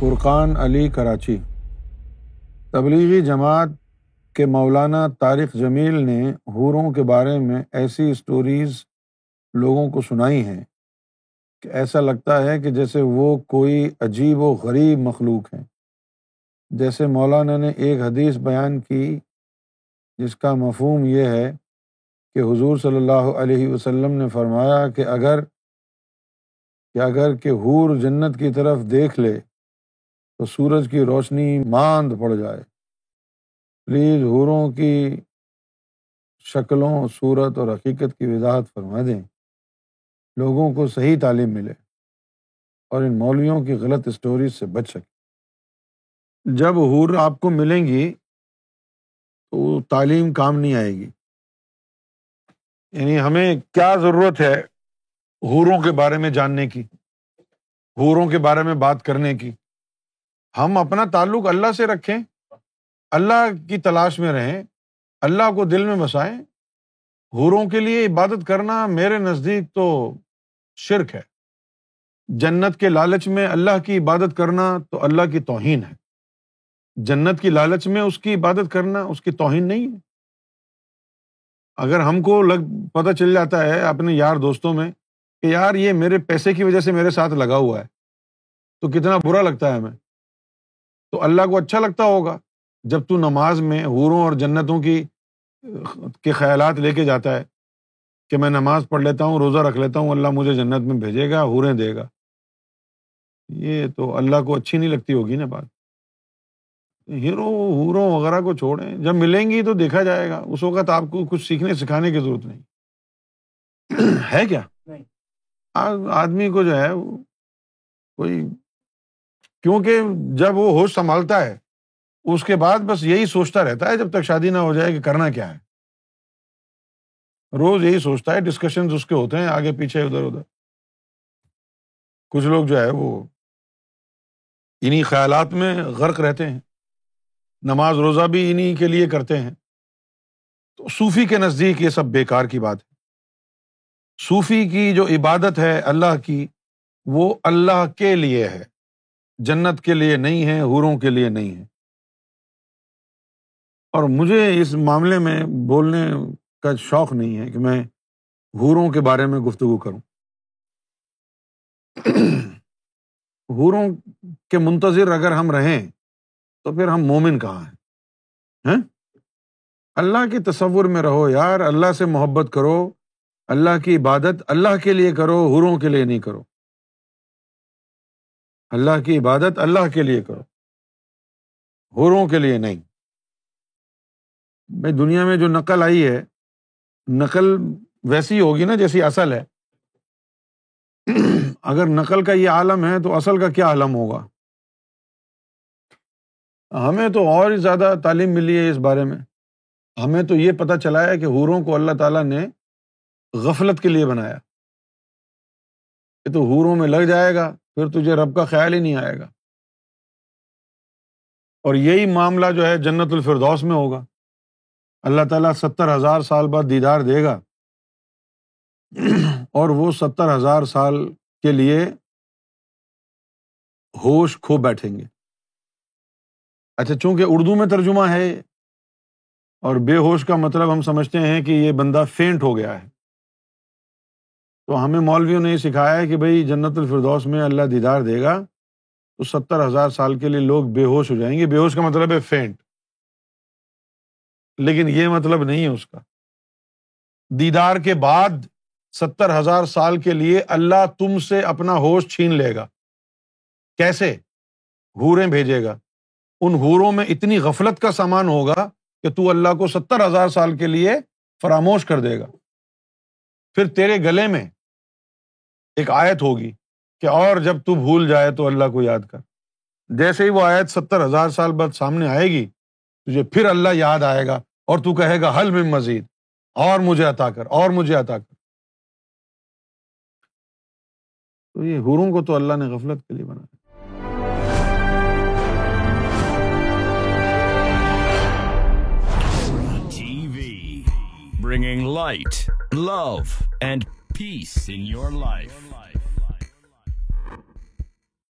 فرقان علی کراچی۔ تبلیغی جماعت کے مولانا طارق جمیل نے حوروں کے بارے میں ایسی اسٹوریز لوگوں کو سنائی ہیں کہ ایسا لگتا ہے کہ جیسے وہ کوئی عجیب و غریب مخلوق ہیں۔ جیسے مولانا نے ایک حدیث بیان کی جس کا مفہوم یہ ہے کہ حضور صلی اللہ علیہ وسلم نے فرمایا کہ اگر کہ اگر کہ حور جنت کی طرف دیکھ لے تو سورج کی روشنی ماند پڑ جائے۔ پلیز حوروں کی شکلوں، صورت اور حقیقت کی وضاحت فرما دیں۔ لوگوں کو صحیح تعلیم ملے اور ان مولویوں کی غلط اسٹوریز سے بچ سکے۔ جب حور آپ کو ملیں گی تو تعلیم کام نہیں آئے گی۔ یعنی ہمیں کیا ضرورت ہے حوروں کے بارے میں جاننے کی، حوروں کے بارے میں بات کرنے کی؟ ہم اپنا تعلق اللہ سے رکھیں، اللہ کی تلاش میں رہیں، اللہ کو دل میں بسائیں۔ حوروں کے لیے عبادت کرنا میرے نزدیک تو شرک ہے۔ جنت کے لالچ میں اللہ کی عبادت کرنا تو اللہ کی توہین ہے۔ جنت کی لالچ میں اس کی عبادت کرنا اس کی توہین نہیں ہے۔ اگر ہم کو لگ، پتہ چل جاتا ہے اپنے یار دوستوں میں کہ یار یہ میرے پیسے کی وجہ سے میرے ساتھ لگا ہوا ہے، تو کتنا برا لگتا ہے ہمیں۔ تو اللہ کو اچھا لگتا ہوگا جب تو نماز میں حوروں اور جنتوں کی کے خیالات لے کے جاتا ہے کہ میں نماز پڑھ لیتا ہوں روزہ رکھ لیتا ہوں اللہ مجھے جنت میں بھیجے گا حوریں دے گا۔ یہ تو اللہ کو اچھی نہیں لگتی ہوگی نا بات۔ ہیرو ہوروں وغیرہ کو چھوڑیں۔ جب ملیں گی تو دیکھا جائے گا۔ اس وقت آپ کو کچھ سیکھنے سکھانے کی ضرورت نہیں۔ ہے کیا؟ آدمی کو جو ہے کوئی کیونکہ جب وہ ہوش سنبھالتا ہے، اس کے بعد بس یہی سوچتا رہتا ہے جب تک شادی نہ ہو جائے کہ کرنا کیا ہے۔ روز یہی سوچتا ہے ڈسکشن اس کے ہوتے ہیں، آگے پیچھے، ادھر ادھر۔ کچھ لوگ جو ہے وہ انہیں خیالات میں غرق رہتے ہیں۔ نماز روزہ بھی انہیں کے لیے کرتے ہیں۔ تو صوفی کے نزدیک یہ سب بیکار کی بات ہے۔ صوفی کی جو عبادت ہے اللہ کی، وہ اللہ کے لیے ہے۔ جنت کے لیے نہیں ہے حوروں کے لیے نہیں ہے اور مجھے اس معاملے میں بولنے کا شوق نہیں ہے کہ میں حوروں کے بارے میں گفتگو کروں۔ حوروں کے منتظر اگر ہم رہیں تو پھر ہم مومن کہاں ہیں؟ ہاں؟ اللہ کے تصور میں رہو یار، اللہ سے محبت کرو، اللہ کی عبادت اللہ کے لیے کرو حروں کے لیے نہیں کرو۔ اللہ کی عبادت اللہ کے لیے کرو۔ حروں کے لیے نہیں۔ بھائی دنیا میں جو نقل آئی ہے، نقل ویسی ہوگی نا جیسی اصل ہے۔ اگر نقل کا یہ عالم ہے تو اصل کا کیا عالم ہوگا؟ ہمیں تو اور زیادہ تعلیم ملی ہے اس بارے میں۔ ہمیں تو یہ پتہ چلا ہے کہ حوروں کو اللہ تعالیٰ نے غفلت کے لیے بنایا۔ کہ تو حوروں میں لگ جائے گا۔ پھر تجھے رب کا خیال ہی نہیں آئے گا۔ اور یہی معاملہ جو ہے جنت الفردوس میں ہوگا۔ اللہ تعالیٰ ستر ہزار سال بعد دیدار دے گا۔ اور وہ ستر ہزار سال کے لیے ہوش کھو بیٹھیں گے۔ اچھا چونکہ اردو میں ترجمہ ہے اور بے ہوش کا مطلب ہم سمجھتے ہیں کہ یہ بندہ فینٹ ہو گیا ہے۔ تو ہمیں مولویوں نے یہ سکھایا ہے کہ بھائی جنت الفردوس میں اللہ دیدار دے گا تو ستر ہزار سال کے لیے لوگ بے ہوش ہو جائیں گے۔ بے ہوش کا مطلب ہے فینٹ۔ لیکن یہ مطلب نہیں ہے اس کا۔ دیدار کے بعد ستر ہزار سال کے لیے اللہ تم سے اپنا ہوش چھین لے گا۔ کیسے؟ ہوریں بھیجے گا۔ ان ہوروں میں اتنی غفلت کا سامان ہوگا کہ تو اللہ کو ستر ہزار سال کے لیے فراموش کر دے گا۔ پھر تیرے گلے میں ایک آیت ہوگی کہ اور جب تو بھول جائے تو اللہ کو یاد کر۔ جیسے ہی وہ آیت ستر ہزار سال بعد سامنے آئے گی، تجھے پھر اللہ یاد آئے گا اور تو کہے گا، حل میں مزید، اور مجھے عطا کر، اور مجھے عطا کر۔ تو یہ حوروں کو تو اللہ نے غفلت کے لیے بنا bringing light love and peace in your life